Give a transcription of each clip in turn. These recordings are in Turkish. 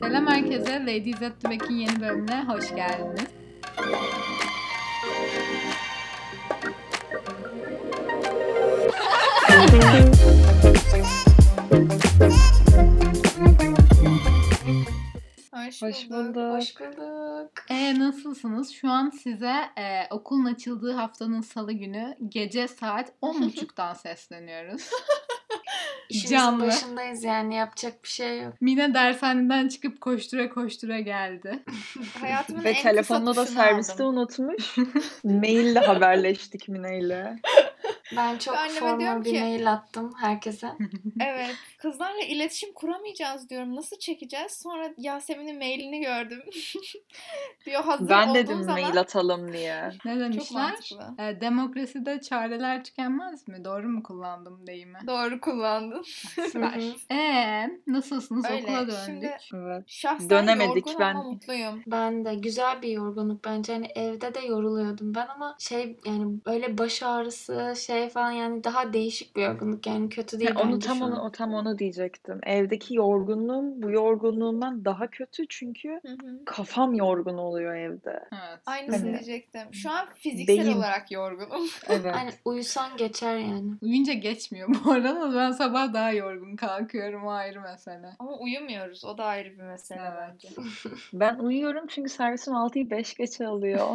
Selam herkese. Ladies at the Back'in yeni bölümüne hoş geldiniz. Hoş, Hoş bulduk. bulduk. Hoş bulduk. E nasılsınız? Şu an size e, okulun açıldığı haftanın salı günü gece saat 10.30'dan sesleniyoruz. İşimizin Canlı. başındayız yani yapacak bir şey yok. Mine dershaneden çıkıp koştura koştura geldi. Hayatımın Ve en telefonunu kısa da serviste aldım. unutmuş. Maille haberleştik Mine'yle. Ben çok Ben formal bir ki- mail attım herkese. Evet. Kızlarla iletişim kuramayacağız diyorum. Nasıl çekeceğiz? Sonra Yasemin'in mailini gördüm. Diyor hazır Ben dedim zaman mail atalım diye. Ne demişler? E, demokraside çareler tükenmez mi? Doğru mu kullandım deyimi? Doğru kullandın. Süper. Hı hı. E nasılsınız? Öyle. Okula döndük. Şimdi Evet. şahsen Dönemedik, ben- ama mutluyum. Ben de güzel bir yorgunluk bence. Hani evde de yoruluyordum ben ama şey yani böyle baş ağrısı şey falan yani daha değişik bir yorgunluk yani kötü değil Ya onu bence tam şu an. onu o tam onu diyecektim. Evdeki yorgunluğum bu yorgunluğumdan daha kötü çünkü Hı hı. kafam yorgun oluyor evde. Evet. Aynısını Hani- diyecektim. Şu an fiziksel Beyin. olarak yorgunum. Evet. Hani uyusan geçer yani. Uyuyunca geçmiyor bu arada. Ben sabah daha yorgun kalkıyorum. O ayrı mesele. Ama uyumuyoruz. O da ayrı bir mesele Evet. bence. Ben uyuyorum çünkü servisim 6'yı 5 geçe alıyor.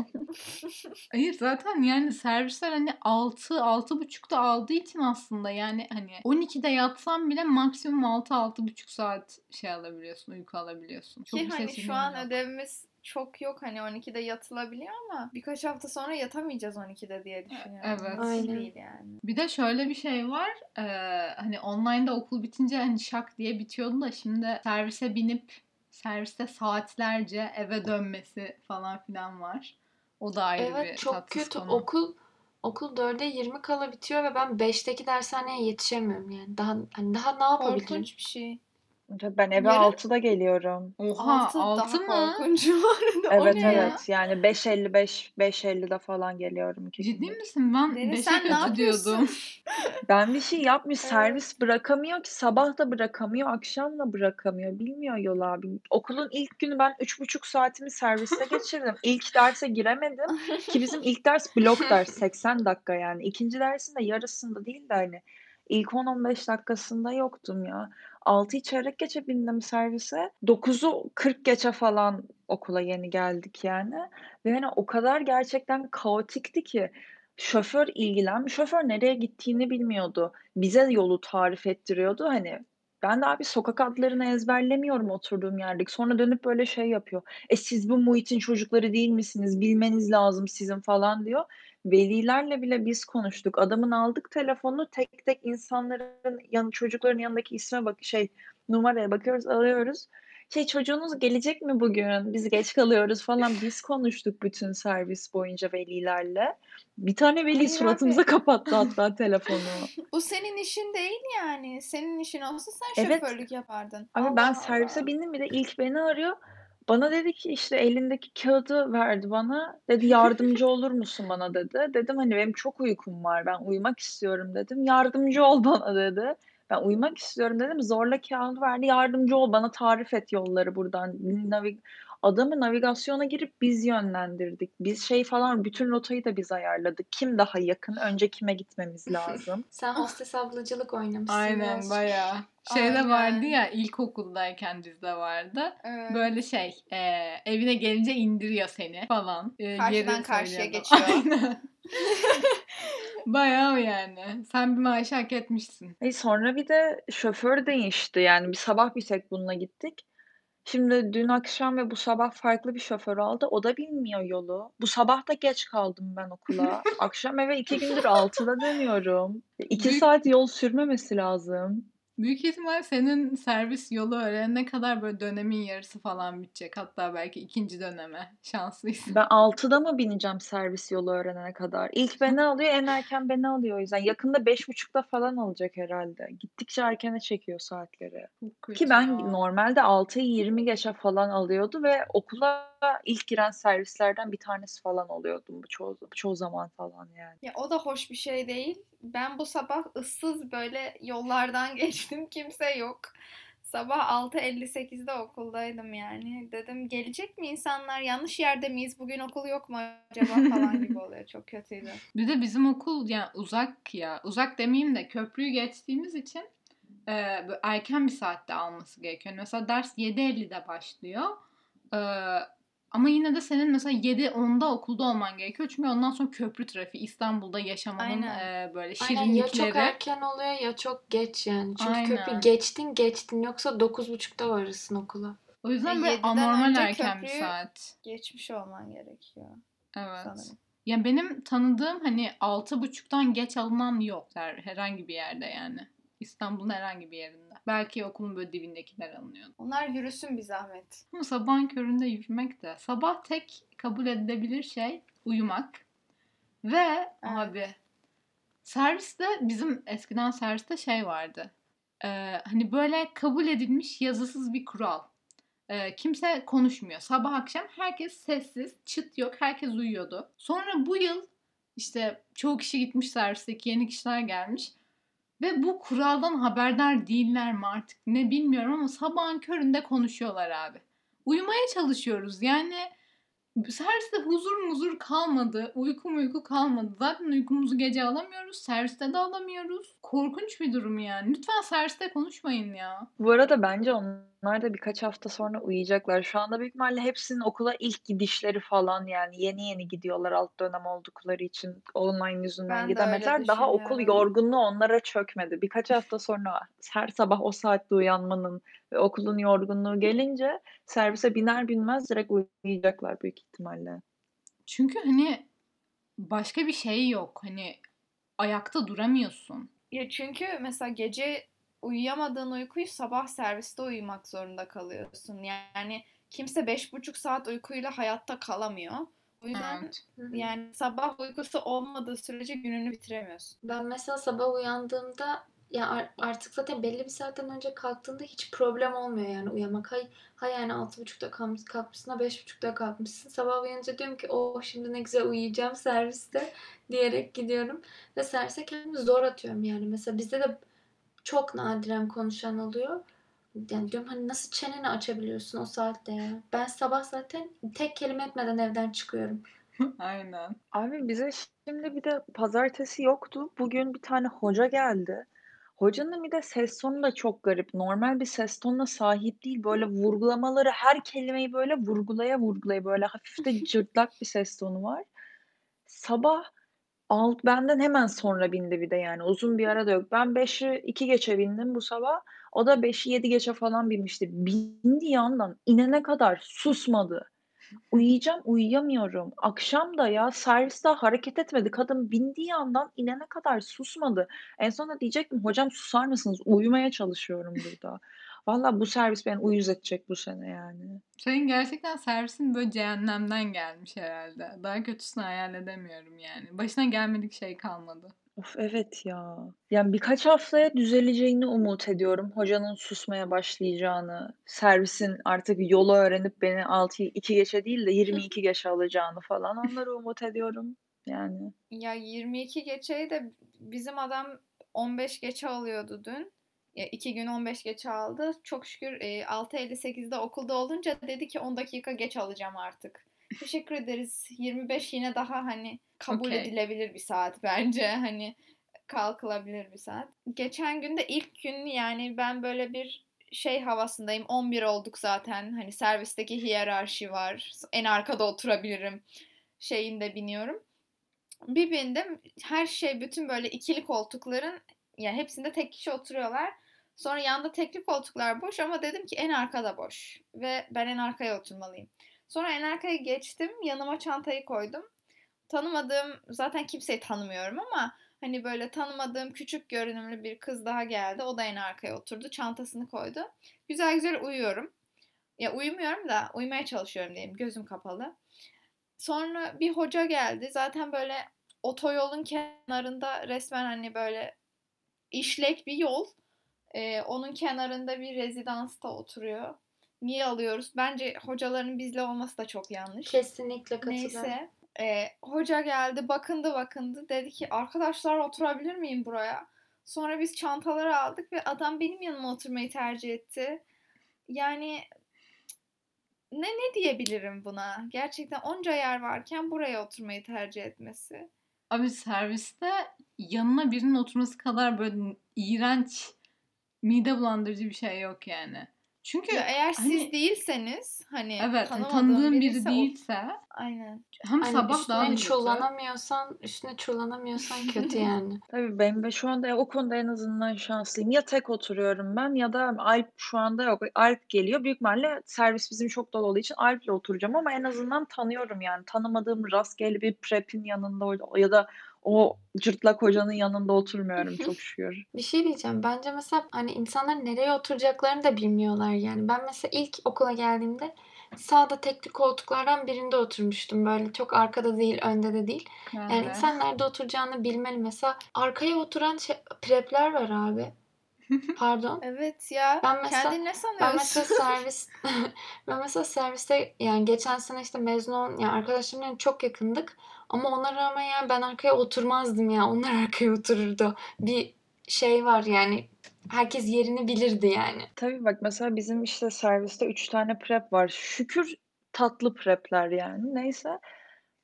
Hayır zaten yani servisler hani 6 6.30'da aldığı için aslında yani hani 12'de yatsan bile maksimum 6 6.5 saat şey alabiliyorsun, uyku alabiliyorsun. Çok Ki bir hani şu an yok. ödevimiz çok yok hani 12'de yatılabiliyor ama birkaç hafta sonra yatamayacağız 12'de diye düşünüyorum. evet. Aynen. değil yani. Bir de şöyle bir şey var. eee, hani online'da okul bitince hani şak diye bitiyordu da şimdi servise binip serviste saatlerce eve dönmesi falan filan var. O da ayrı bir Evet çok kötü. konu. Okul okul 4'e 20 kala bitiyor ve ben 5'teki dershaneye yetişemiyorum yani. Daha hani daha ne yapabilirim? Korkunç bir şey. Ben eve Yarın- 6'da geliyorum. Oha Altı 6 daha mı? korkunç bu arada. Evet ne ya? evet yani 5.55 5.50'de falan geliyorum. iki Ciddi misin? Ben Deniz 5'e sen ne kötü yapıyorsun? diyordum. Ben bir şey yapmış Evet. servis bırakamıyor ki sabah da bırakamıyor akşam da bırakamıyor bilmiyor yol abi. Okulun ilk günü ben üç buçuk saatimi serviste geçirdim. İlk derse giremedim ki bizim ilk ders blok ders 80 dakika yani. İkinci dersin de yarısında değil de hani ilk 10-15 dakikasında yoktum ya. 6'yı çeyrek geçe bindim servise. 9'u 40 geçe falan okula yeni geldik yani. Ve hani o kadar gerçekten kaotikti ki şoför ilgilenmiş. Şoför nereye gittiğini bilmiyordu. Bize yolu tarif ettiriyordu. Hani ben de abi sokak adlarını ezberlemiyorum oturduğum yerdeki. Sonra dönüp böyle şey yapıyor. E siz bu muhitin çocukları değil misiniz? Bilmeniz lazım sizin falan diyor. Velilerle bile biz konuştuk. Adamın aldık telefonunu tek tek insanların yan, çocukların yanındaki isme bak şey numaraya bakıyoruz alıyoruz. Şey çocuğunuz gelecek mi bugün? Biz geç kalıyoruz falan. Biz konuştuk bütün servis boyunca velilerle. Bir tane veli Hayır suratımıza abi. kapattı hatta telefonu. Bu senin işin değil yani. Senin işin olsa sen Evet. şoförlük yapardın. Abi ben Allah servise Allah. bindim bir de ilk beni arıyor. Bana dedi ki işte elindeki kağıdı verdi bana. Dedi yardımcı olur musun bana dedi. Dedim hani benim çok uykum var. Ben uyumak istiyorum dedim. Yardımcı ol bana dedi. Ben uyumak istiyorum dedim. Zorla kağıdı verdi. Yardımcı ol bana tarif et yolları buradan. Navig Adamı navigasyona girip biz yönlendirdik. Biz şey falan bütün rotayı da biz ayarladık. Kim daha yakın? Önce kime gitmemiz lazım? Sen hostes ablacılık oynamışsın Aynen birazcık. bayağı. Şeyde Aynen. vardı ya ilkokuldayken bizde vardı. Evet. Böyle şey e, evine gelince indiriyor seni falan. E, Karşıdan geri karşıya söylüyordu. geçiyor. Aynen. Bayağı yani. Sen bir maaş hak etmişsin. E sonra bir de şoför değişti. Yani bir sabah bir tek bununla gittik. Şimdi dün akşam ve bu sabah farklı bir şoför aldı. O da bilmiyor yolu. Bu sabah da geç kaldım ben okula. Akşam eve iki gündür 6'da dönüyorum. İki Büyük- saat yol sürmemesi lazım. Büyük ihtimal senin servis yolu öğrenene kadar böyle dönemin yarısı falan bitecek. Hatta belki ikinci döneme. Şanslıyız. Ben 6'da mı bineceğim servis yolu öğrenene kadar? İlk beni alıyor, en erken beni alıyor. O yüzden yakında 5.30'da falan alacak herhalde. Gittikçe erkene çekiyor saatleri. Çok Ki ben normalde 6'yı 20 geçe falan alıyordu ve okula ilk giren servislerden bir tanesi falan oluyordum bu çoğu, çoğu zaman falan yani. Ya o da hoş bir şey değil. Ben bu sabah ıssız böyle yollardan geçtim. Kimse yok. Sabah 6.58'de okuldaydım yani. Dedim gelecek mi insanlar? Yanlış yerde miyiz? Bugün okul yok mu acaba falan gibi oluyor. Çok kötüydü. Bir de bizim okul yani uzak ya. Uzak demeyeyim de köprüyü geçtiğimiz için e, erken bir saatte alması gerekiyor. Mesela ders 7.50'de başlıyor. E, ama yine de senin mesela 7.10'da okulda olman gerekiyor. Çünkü ondan sonra köprü trafiği İstanbul'da yaşamanın e, böyle Aynen ya çok şirinlikleri. erken oluyor ya çok geç yani. Çünkü Aynen. köprü geçtin geçtin yoksa 9.30'da varırsın okula. O yüzden E, böyle 7'den anormal erken bir saat. Geçmiş olman gerekiyor Evet. sanırım. Ya benim tanıdığım hani altı buçuktan geç alınan yok her, herhangi bir yerde yani. İstanbul'un herhangi bir yerinde. Belki okulun böyle dibindekiler alınıyordu. Onlar yürüsün bir zahmet. Ama sabahın köründe yürümek de. Sabah tek kabul edilebilir şey uyumak. Ve abi serviste bizim eskiden serviste şey vardı. Ee, hani böyle kabul edilmiş yazısız bir kural. Ee, kimse konuşmuyor. Sabah akşam herkes sessiz, çıt yok, herkes uyuyordu. Sonra bu yıl işte çoğu kişi gitmiş servisteki yeni kişiler gelmiş. Ve bu kuraldan haberdar değiller mi artık ne bilmiyorum ama sabahın köründe konuşuyorlar abi. Uyumaya çalışıyoruz yani serviste huzur muzur kalmadı, uyku uyku kalmadı. Zaten uykumuzu gece alamıyoruz, serviste de alamıyoruz. Korkunç bir durum yani. Lütfen serviste konuşmayın ya. Bu arada bence onlar da birkaç hafta sonra uyuyacaklar. Şu anda büyük ihtimalle hepsinin okula ilk gidişleri falan yani yeni yeni gidiyorlar alt dönem oldukları için online yüzünden Ben gidemediler. Daha okul yorgunluğu onlara çökmedi. Birkaç hafta sonra her sabah o saatte uyanmanın okulun yorgunluğu gelince servise biner binmez direkt uyuyacaklar büyük ihtimalle. Çünkü hani başka bir şey yok. Hani ayakta duramıyorsun. Ya çünkü mesela gece uyuyamadığın uykuyu sabah serviste uyumak zorunda kalıyorsun. Yani kimse beş buçuk saat uykuyla hayatta kalamıyor. O yüzden Evet. yani sabah uykusu olmadığı sürece gününü bitiremiyorsun. Ben mesela sabah uyandığımda ya ar- artık zaten belli bir saatten önce kalktığında hiç problem olmuyor yani uyumak. Hay, hay yani altı buçukta kalkmış, kalkmışsın da beş buçukta kalkmışsın. Sabah uyanınca diyorum ki oh şimdi ne güzel uyuyacağım serviste diyerek gidiyorum. Ve servise kendimi zor atıyorum yani. Mesela bizde de çok nadiren konuşan oluyor. Yani diyorum hani nasıl çeneni açabiliyorsun o saatte ya. Ben sabah zaten tek kelime etmeden evden çıkıyorum. Aynen. Abi bize şimdi bir de pazartesi yoktu. Bugün bir tane hoca geldi. Hocanın bir de ses tonu da çok garip. Normal bir ses tonuna sahip değil. Böyle vurgulamaları her kelimeyi böyle vurgulaya vurgulaya böyle hafif de cırtlak bir ses tonu var. Sabah alt benden hemen sonra bindi bir de yani uzun bir ara da yok. Ben 5'i 2 geçe bindim bu sabah. O da 5'i 7 geçe falan binmişti. Bindi yandan inene kadar susmadı. Uyuyacağım, uyuyamıyorum. Akşam da ya serviste hareket etmedi. Kadın bindiği yandan inene kadar susmadı. En sonunda diyecektim hocam susar mısınız? Uyumaya çalışıyorum burada. Valla bu servis beni uyuz edecek bu sene yani. Senin gerçekten servisin böyle cehennemden gelmiş herhalde. Daha kötüsünü hayal edemiyorum yani. Başına gelmedik şey kalmadı. Of evet ya. Yani birkaç haftaya düzeleceğini umut ediyorum. Hocanın susmaya başlayacağını, servisin artık yolu öğrenip beni 6 2 geçe değil de 22 geçe alacağını falan onları umut ediyorum. Yani Ya 22 geçeyi de bizim adam 15 geçe alıyordu dün. Ya iki gün 15 geçe aldı. Çok şükür e, 6.58'de okulda olunca dedi ki 10 dakika geç alacağım artık. Teşekkür ederiz. 25 yine daha hani kabul Okey. edilebilir bir saat bence. Hani kalkılabilir bir saat. Geçen günde ilk gün yani ben böyle bir şey havasındayım. 11 olduk zaten. Hani servisteki hiyerarşi var. En arkada oturabilirim. Şeyinde biniyorum. Bir bindim. Her şey bütün böyle ikili koltukların yani hepsinde tek kişi oturuyorlar. Sonra yanda tekli koltuklar boş ama dedim ki en arkada boş. Ve ben en arkaya oturmalıyım. Sonra en arkaya geçtim. Yanıma çantayı koydum. Tanımadığım zaten kimseyi tanımıyorum ama hani böyle tanımadığım küçük görünümlü bir kız daha geldi. O da en arkaya oturdu. Çantasını koydu. Güzel güzel uyuyorum. Ya uyumuyorum da uyumaya çalışıyorum diyeyim. Gözüm kapalı. Sonra bir hoca geldi. Zaten böyle otoyolun kenarında resmen hani böyle işlek bir yol. Ee, onun kenarında bir rezidansta oturuyor. Niye alıyoruz? Bence hocaların bizle olması da çok yanlış. Kesinlikle katılıyorum. Neyse. e, hoca geldi bakındı bakındı dedi ki arkadaşlar oturabilir miyim buraya? Sonra biz çantaları aldık ve adam benim yanıma oturmayı tercih etti. Yani ne ne diyebilirim buna? Gerçekten onca yer varken buraya oturmayı tercih etmesi. Abi serviste yanına birinin oturması kadar böyle iğrenç, mide bulandırıcı bir şey yok yani. Çünkü Ya eğer siz hani- değilseniz hani evet hani tanıdığın biri biriyse o- değilse aynen. hem Hani sabah daha kötü. çullanamıyorsan, üstüne çullanamıyorsan kötü yani. Tabii benim de şu anda o konuda en azından şanslıyım. Ya tek oturuyorum ben ya da Alp şu anda yok. Alp geliyor. Büyük ihtimalle servis bizim çok dolu olduğu için Alp'le oturacağım ama en azından tanıyorum yani. Tanımadığım rastgele bir prep'in yanında ya da o cırtlak hocanın yanında oturmuyorum çok şükür. Bir şey diyeceğim. Bence mesela hani insanlar nereye oturacaklarını da bilmiyorlar yani. Ben mesela ilk okula geldiğimde sağda tekli koltuklardan birinde oturmuştum. Böyle çok arkada değil, önde de değil. Yani Yani. insan nerede oturacağını bilmeli. Mesela arkaya oturan şey, prepler var abi. Pardon. Evet ya. Ben mesela- Kendini ne Ben sanıyorsun? mesela servis ben mesela serviste yani geçen sene işte mezun olan yani arkadaşlarımla çok yakındık ama ona rağmen yani ben arkaya oturmazdım ya. Onlar arkaya otururdu. Bir şey var yani herkes yerini bilirdi yani. Tabii bak mesela bizim işte serviste 3 tane prep var. Şükür tatlı prepler yani. Neyse.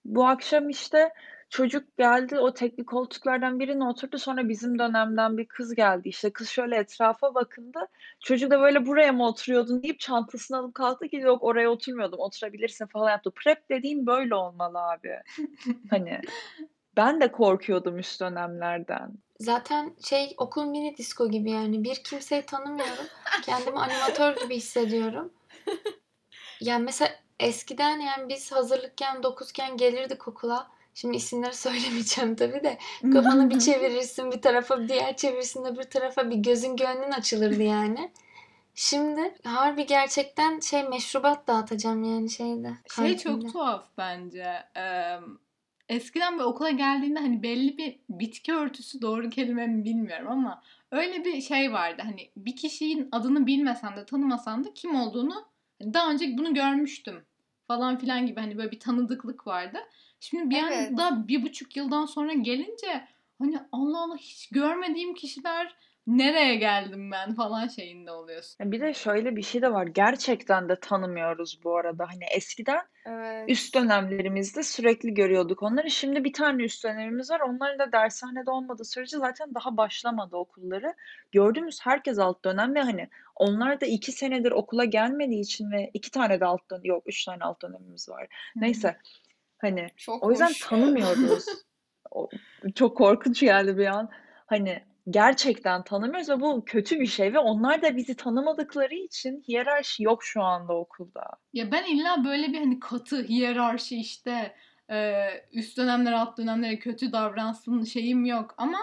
Bu akşam işte çocuk geldi o tekli koltuklardan birine oturdu. Sonra bizim dönemden bir kız geldi. İşte kız şöyle etrafa bakındı. Çocuk da böyle buraya mı oturuyordun deyip çantasını alıp kalktı ki yok oraya oturmuyordum oturabilirsin falan yaptı. Prep dediğim böyle olmalı abi. Hani ben de korkuyordum üst dönemlerden. Zaten şey okul mini disco gibi yani bir kimseyi tanımıyorum. Kendimi animatör gibi hissediyorum. Yani mesela eskiden yani biz hazırlıkken 9'ken gelirdik okula. Şimdi isimleri söylemeyeceğim tabii de. Kafanı bir çevirirsin bir tarafa, bir diğer çevirirsin öbür tarafa bir gözün gönlün açılırdı yani. Şimdi harbi gerçekten şey meşrubat dağıtacağım yani şeyde. Şey çok kantinde. tuhaf bence. Eee, eskiden bir okula geldiğinde hani belli bir bitki örtüsü doğru kelime mi bilmiyorum ama öyle bir şey vardı. Hani bir kişinin adını bilmesen de tanımasan da kim olduğunu hani daha önce bunu görmüştüm falan filan gibi hani böyle bir tanıdıklık vardı. Şimdi bir Evet. anda bir buçuk yıldan sonra gelince hani Allah Allah hiç görmediğim kişiler nereye geldim ben falan şeyinde oluyorsun. Ya Bir de şöyle bir şey de var. Gerçekten de tanımıyoruz bu arada. Hani eskiden Evet. üst dönemlerimizde sürekli görüyorduk onları. Şimdi bir tane üst dönemimiz var. Onların da dershanede olmadığı sürece zaten daha başlamadı okulları. Gördüğümüz herkes alt dönem ve hani onlar da iki senedir okula gelmediği için ve iki tane de alt dönem, yok üç tane alt dönemimiz var. Neyse hani Çok o yüzden hoş. tanımıyoruz. O, çok korkunç geldi bir an. Hani gerçekten tanımıyoruz ve bu kötü bir şey ve onlar da bizi tanımadıkları için hiyerarşi yok şu anda okulda. Ya ben illa böyle bir hani katı hiyerarşi işte e, üst dönemler alt dönemlere kötü davransın şeyim yok ama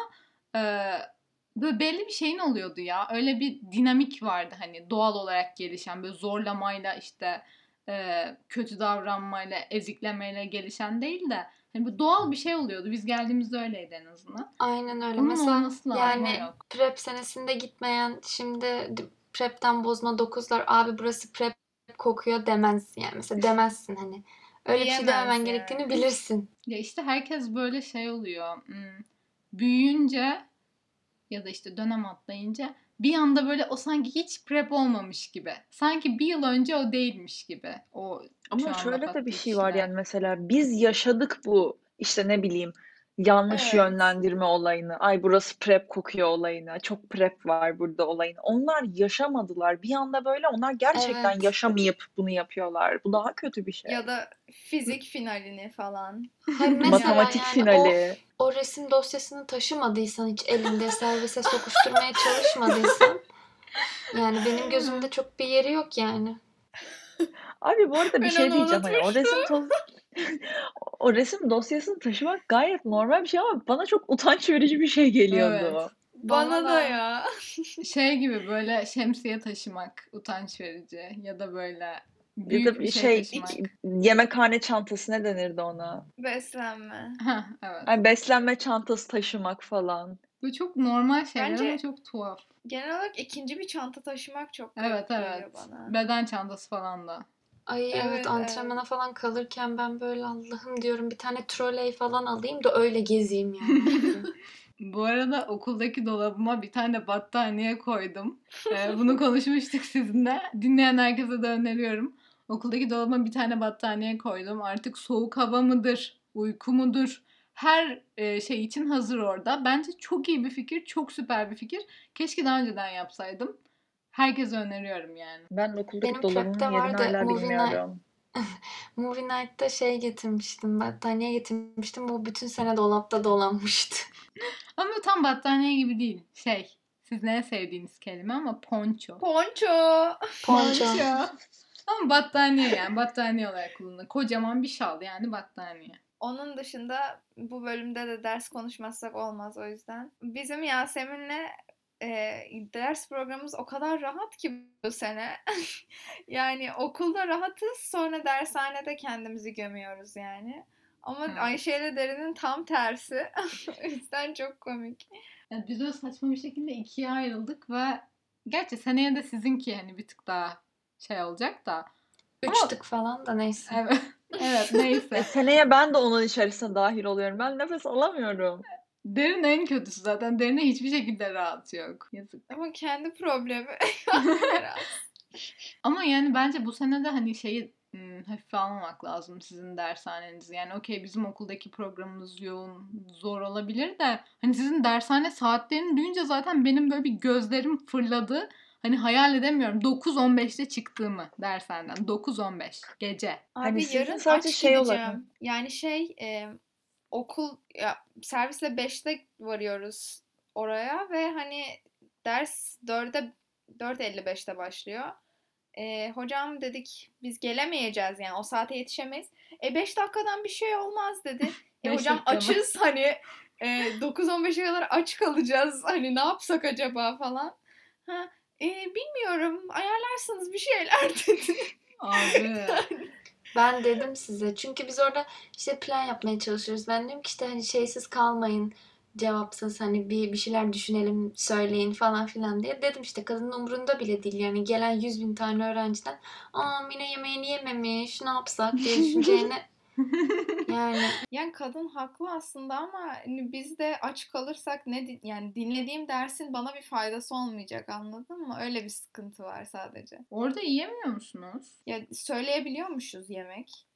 e, böyle belli bir şeyin oluyordu ya. Öyle bir dinamik vardı hani doğal olarak gelişen böyle zorlamayla işte e, kötü davranmayla eziklemeyle gelişen değil de hani bu doğal bir şey oluyordu. Biz geldiğimizde öyleydi en azından. Aynen öyle. Onun Mesela olması lazım. yani yok. prep senesinde gitmeyen şimdi prepten bozma dokuzlar abi burası prep kokuyor demezsin yani. Mesela demezsin hani. Öyle bir şey dememen yani. gerektiğini bilirsin. Ya işte herkes böyle şey oluyor. hmm, Büyüyünce ya da işte dönem atlayınca bir anda böyle o sanki hiç prep olmamış gibi. Sanki bir yıl önce o değilmiş gibi. O Ama şöyle de bir şey var yani mesela biz yaşadık bu işte ne bileyim yanlış Evet. yönlendirme olayını. Ay burası prep kokuyor olayını. Çok prep var burada olayını. Onlar yaşamadılar. Bir anda böyle onlar gerçekten Evet. yaşamayıp bunu yapıyorlar. Bu daha kötü bir şey. Ya da fizik finalini falan. Hayır mesela Matematik yani finali. o, o resim dosyasını taşımadıysan hiç elinde servise sokuşturmaya çalışmadıysan yani benim gözümde çok bir yeri yok yani. Abi bu arada bir Ben şey onu diyeceğim hani o resim to- o resim dosyasını taşımak gayet normal bir şey ama bana çok utanç verici bir şey geliyordu. Evet. Bana, Bana da ya. Şey gibi böyle şemsiye taşımak utanç verici ya da böyle Ya büyük da bir şey, şey taşımak. yemekhane çantası ne denirdi ona? Beslenme. Heh, evet. Hani beslenme çantası taşımak falan. Bu çok normal şeyler Bence- ama çok tuhaf. Genel olarak ikinci bir çanta taşımak çok garip Evet geliyor evet. bana. Beden çantası falan da. Ay evet, Evet, antrenmana falan kalırken ben böyle Allah'ım diyorum bir tane troley falan alayım da öyle gezeyim yani. Bu arada okuldaki dolabıma bir tane battaniye koydum. Ee, bunu konuşmuştuk sizinle. Dinleyen herkese de öneriyorum. Okuldaki dolabıma bir tane battaniye koydum. Artık soğuk hava mıdır, uyku mudur? Her e, şey için hazır orada. Bence çok iyi bir fikir, çok süper bir fikir. Keşke daha önceden yapsaydım. Herkese öneriyorum yani. Ben okuldaki Benim dolabımın yerini vardı, hala movie night. bilmiyorum. Movie Night'ta şey getirmiştim. Battaniye getirmiştim. Bu bütün sene dolapta dolanmıştı. Ama tam battaniye gibi değil. Şey, sizin en sevdiğiniz kelime ama ponço. Ponço. Ponço. Ama battaniye yani battaniye olarak kullanılır. Kocaman bir şal yani battaniye. Onun dışında bu bölümde de ders konuşmazsak olmaz o yüzden. Bizim Yasemin'le e, ders programımız o kadar rahat ki bu sene. yani okulda rahatız sonra dershanede kendimizi gömüyoruz yani. Ama Hı. Ayşe ile Derin'in tam tersi. o yüzden çok komik. Yani biz öyle saçma bir şekilde ikiye ayrıldık ve gerçi seneye de sizinki hani bir tık daha şey olacak da. Üç tık falan da neyse. Evet, evet E, neyse. seneye ben de onun içerisine dahil oluyorum. Ben nefes alamıyorum. Derin en kötüsü zaten. Derine hiçbir şekilde rahat yok. Yazık. Ama kendi problemi. Ama yani bence bu sene de hani şeyi ım, hafife almamak lazım sizin dershanenizi. Yani okey bizim okuldaki programımız yoğun, zor olabilir de hani sizin dershane saatlerini duyunca zaten benim böyle bir gözlerim fırladı. Hani hayal edemiyorum 9-15'te çıktığımı dershaneden. 9-15 gece. Abi Hani yarın sadece aç şey gideceğim. olarak- Yani şey e, okul ya servisle 5'te varıyoruz oraya ve hani ders 4'e 4.55'te başlıyor. E, hocam dedik biz gelemeyeceğiz yani o saate yetişemeyiz. E 5 dakikadan bir şey olmaz dedi. E hocam açız hani e, 9-15'e kadar aç kalacağız. Hani ne yapsak acaba falan. Ha, e, bilmiyorum ayarlarsınız bir şeyler dedi. Abi. Ben dedim size. Çünkü biz orada işte plan yapmaya çalışıyoruz. Ben diyorum ki işte hani şeysiz kalmayın. Cevapsız hani bir, bir şeyler düşünelim, söyleyin falan filan diye. Dedim işte kadının umurunda bile değil. Yani gelen 100 bin tane öğrenciden aa Mine yemeğini yememiş ne yapsak diye düşüneceğine yani Yani kadın haklı aslında ama hani biz de aç kalırsak ne yani dinlediğim dersin bana bir faydası olmayacak anladın mı? Öyle bir sıkıntı var sadece. Orada yiyemiyor musunuz? Ya söyleyebiliyormuşuz yemek.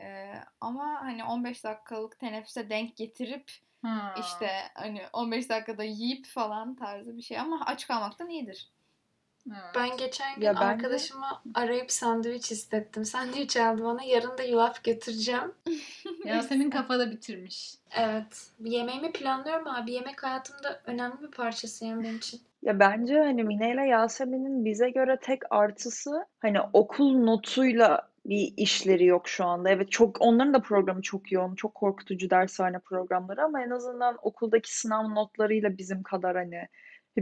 Ee, ama hani 15 dakikalık teneffüse denk getirip Ha. işte hani 15 dakikada yiyip falan tarzı bir şey ama aç kalmaktan iyidir. Evet. ben geçen gün Ya bence- arkadaşıma arayıp sandviç istettim. Sandviç aldı bana. Yarın da yulaf götüreceğim. Yasemin kafada bitirmiş. Evet. Bir yemeğimi planlıyorum abi. Yemek hayatımda önemli bir parçası yani benim için. Ya bence hani Mine ile Yasemin'in bize göre tek artısı hani okul notuyla bir işleri yok şu anda. Evet çok onların da programı çok yoğun, çok korkutucu dershane programları ama en azından okuldaki sınav notlarıyla bizim kadar hani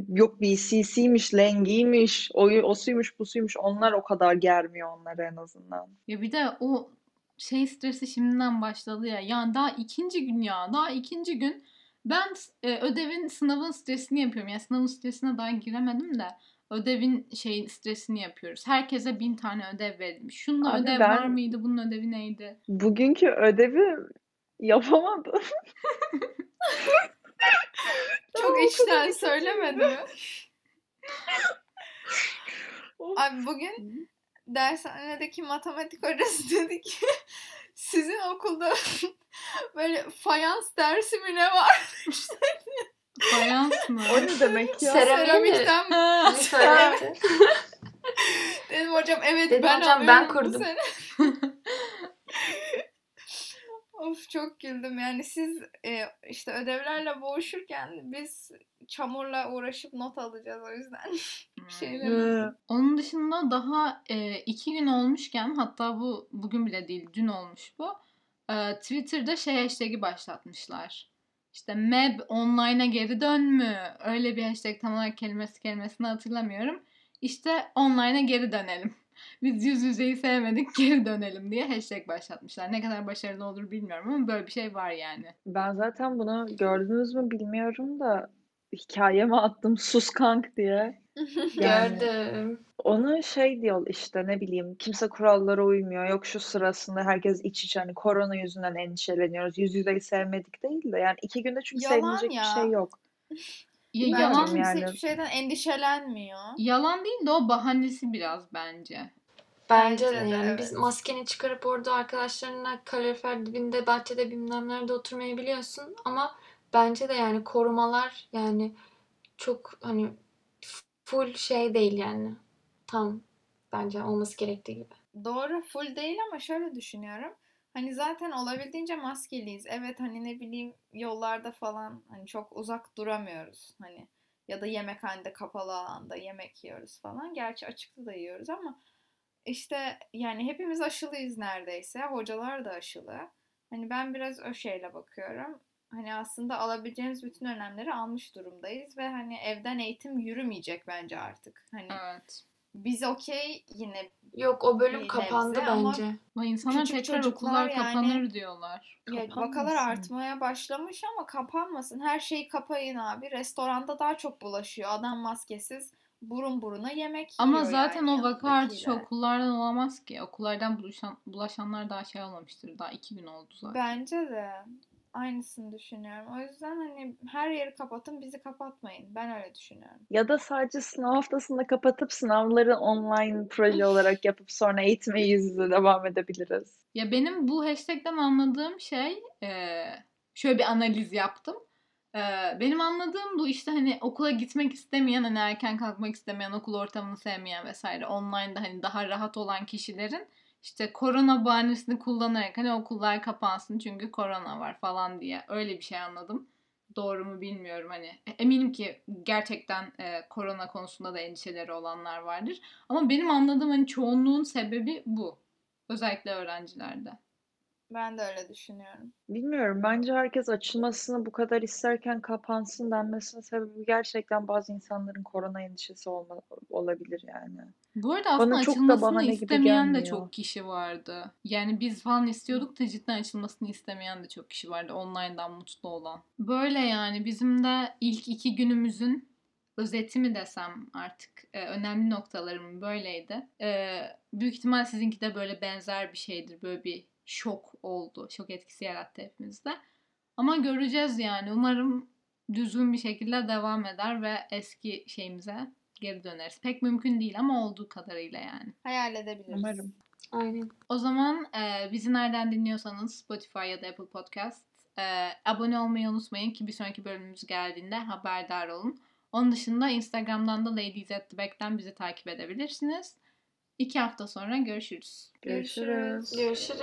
yok BCC'ymiş, Lengi'ymiş, o, o suymuş, bu suymuş onlar o kadar germiyor onları en azından. Ya bir de o şey stresi şimdiden başladı ya. Yani daha ikinci gün ya. Daha ikinci gün ben e, ödevin sınavın stresini yapıyorum. Yani sınavın stresine daha giremedim de ödevin şey stresini yapıyoruz. Herkese bin tane ödev verilmiş. Şunun Abi ödev ben- var mıydı? Bunun ödevi neydi? Bugünkü ödevi yapamadım. Çok içten söylemedi mi? Abi bugün dershanedeki matematik hocası dedi ki sizin okulda böyle fayans dersi mi ne var? Fayans mı? O ne demek ya? Seramik mi? Seramikten mi? Dedim hocam evet Dedim ben hocam, ben kurdum. Of çok güldüm yani siz e, işte ödevlerle boğuşurken biz çamurla uğraşıp not alacağız o yüzden şey. Hı. Onun dışında daha e, iki gün olmuşken hatta bu bugün bile değil dün olmuş bu. E, Twitter'da şey hashtag'i başlatmışlar. İşte MEB online'a geri dön mü? Öyle bir hashtag tam olarak kelimesi kelimesini hatırlamıyorum. İşte online'a geri dönelim. Biz yüz yüzeyi sevmedik geri dönelim diye hashtag başlatmışlar. Ne kadar başarılı olur bilmiyorum ama böyle bir şey var yani. Ben zaten bunu gördünüz mü bilmiyorum da hikayeme attım sus kank diye. Yani Gördüm. onu şey diyor işte ne bileyim kimse kurallara uymuyor. Yok şu sırasında herkes iç içe hani korona yüzünden endişeleniyoruz. Yüz yüzeyi sevmedik değil de yani iki günde çünkü Yalan sevmeyecek bir ya. şey yok. Ya, Bilmiyorum yalan kimse yani. hiçbir şeyden endişelenmiyor. yalan değil de o bahanesi biraz bence. Bence de Bence de, yani biz evet. maskeni çıkarıp orada arkadaşlarınla kalorifer dibinde bahçede bilmem nerede oturmayı biliyorsun ama bence de yani korumalar yani çok hani full şey değil yani tam bence olması gerektiği gibi. Doğru full değil ama şöyle düşünüyorum. Hani zaten olabildiğince maskeliyiz. Evet hani ne bileyim yollarda falan hani çok uzak duramıyoruz. Hani ya da yemekhanede kapalı alanda yemek yiyoruz falan. Gerçi açıkta da yiyoruz ama işte yani hepimiz aşılıyız neredeyse. Hocalar da aşılı. Hani ben biraz o şeyle bakıyorum. Hani aslında alabileceğimiz bütün önlemleri almış durumdayız ve hani evden eğitim yürümeyecek bence artık. Hani Evet. Biz okey yine Yok o bölüm Bir kapandı nebze ama bence. Ama insanlar Küçük tekrar çocuklar okullar yani- kapanır diyorlar. Ya Kapanmasın. vakalar artmaya başlamış ama kapanmasın. Her şeyi kapayın abi. Restoranda daha çok bulaşıyor. Adam maskesiz burun buruna yemek Ama yiyor zaten yani o vaka artışı yanındakiyle. okullardan olamaz ki. Okullardan bulaşan, bulaşanlar daha şey olmamıştır. Daha iki gün oldu zaten. Bence de aynısını düşünüyorum. O yüzden hani her yeri kapatın bizi kapatmayın. Ben öyle düşünüyorum. Ya da sadece sınav haftasında kapatıp sınavları online proje olarak yapıp sonra eğitime yüz yüze devam edebiliriz. Ya benim bu hashtag'ten anladığım şey eee, şöyle bir analiz yaptım. Eee, benim anladığım bu işte hani okula gitmek istemeyen, hani erken kalkmak istemeyen, okul ortamını sevmeyen vesaire online'da hani daha rahat olan kişilerin işte korona bahanesini kullanarak hani okullar kapansın çünkü korona var falan diye öyle bir şey anladım. Doğru mu bilmiyorum hani. Eminim ki gerçekten e, korona konusunda da endişeleri olanlar vardır. Ama benim anladığım hani çoğunluğun sebebi bu. Özellikle öğrencilerde. Ben de öyle düşünüyorum. Bilmiyorum. Bence herkes açılmasını bu kadar isterken kapansın denmesinin sebebi gerçekten bazı insanların korona endişesi olma, olabilir yani. Bu arada aslında Bana çok da açılmasını bahane gibi istemeyen de çok kişi vardı. Yani biz falan istiyorduk da cidden açılmasını istemeyen de çok kişi vardı. Online'dan mutlu olan. Böyle yani bizim de ilk iki günümüzün özeti mi desem artık e, önemli noktalarım böyleydi. E, büyük ihtimal sizinki de böyle benzer bir şeydir. Böyle bir şok oldu. Şok etkisi yarattı hepimizde. Ama göreceğiz yani. Umarım düzgün bir şekilde devam eder ve eski şeyimize geri döneriz. Pek mümkün değil ama olduğu kadarıyla yani. Hayal edebiliriz. Umarım. Aynen. O zaman e, bizi nereden dinliyorsanız Spotify ya da Apple Podcast e, abone olmayı unutmayın ki bir sonraki bölümümüz geldiğinde haberdar olun. Onun dışında Instagram'dan da Ladies at the Back'ten bizi takip edebilirsiniz. İki hafta sonra görüşürüz. Görüşürüz. Görüşürüz.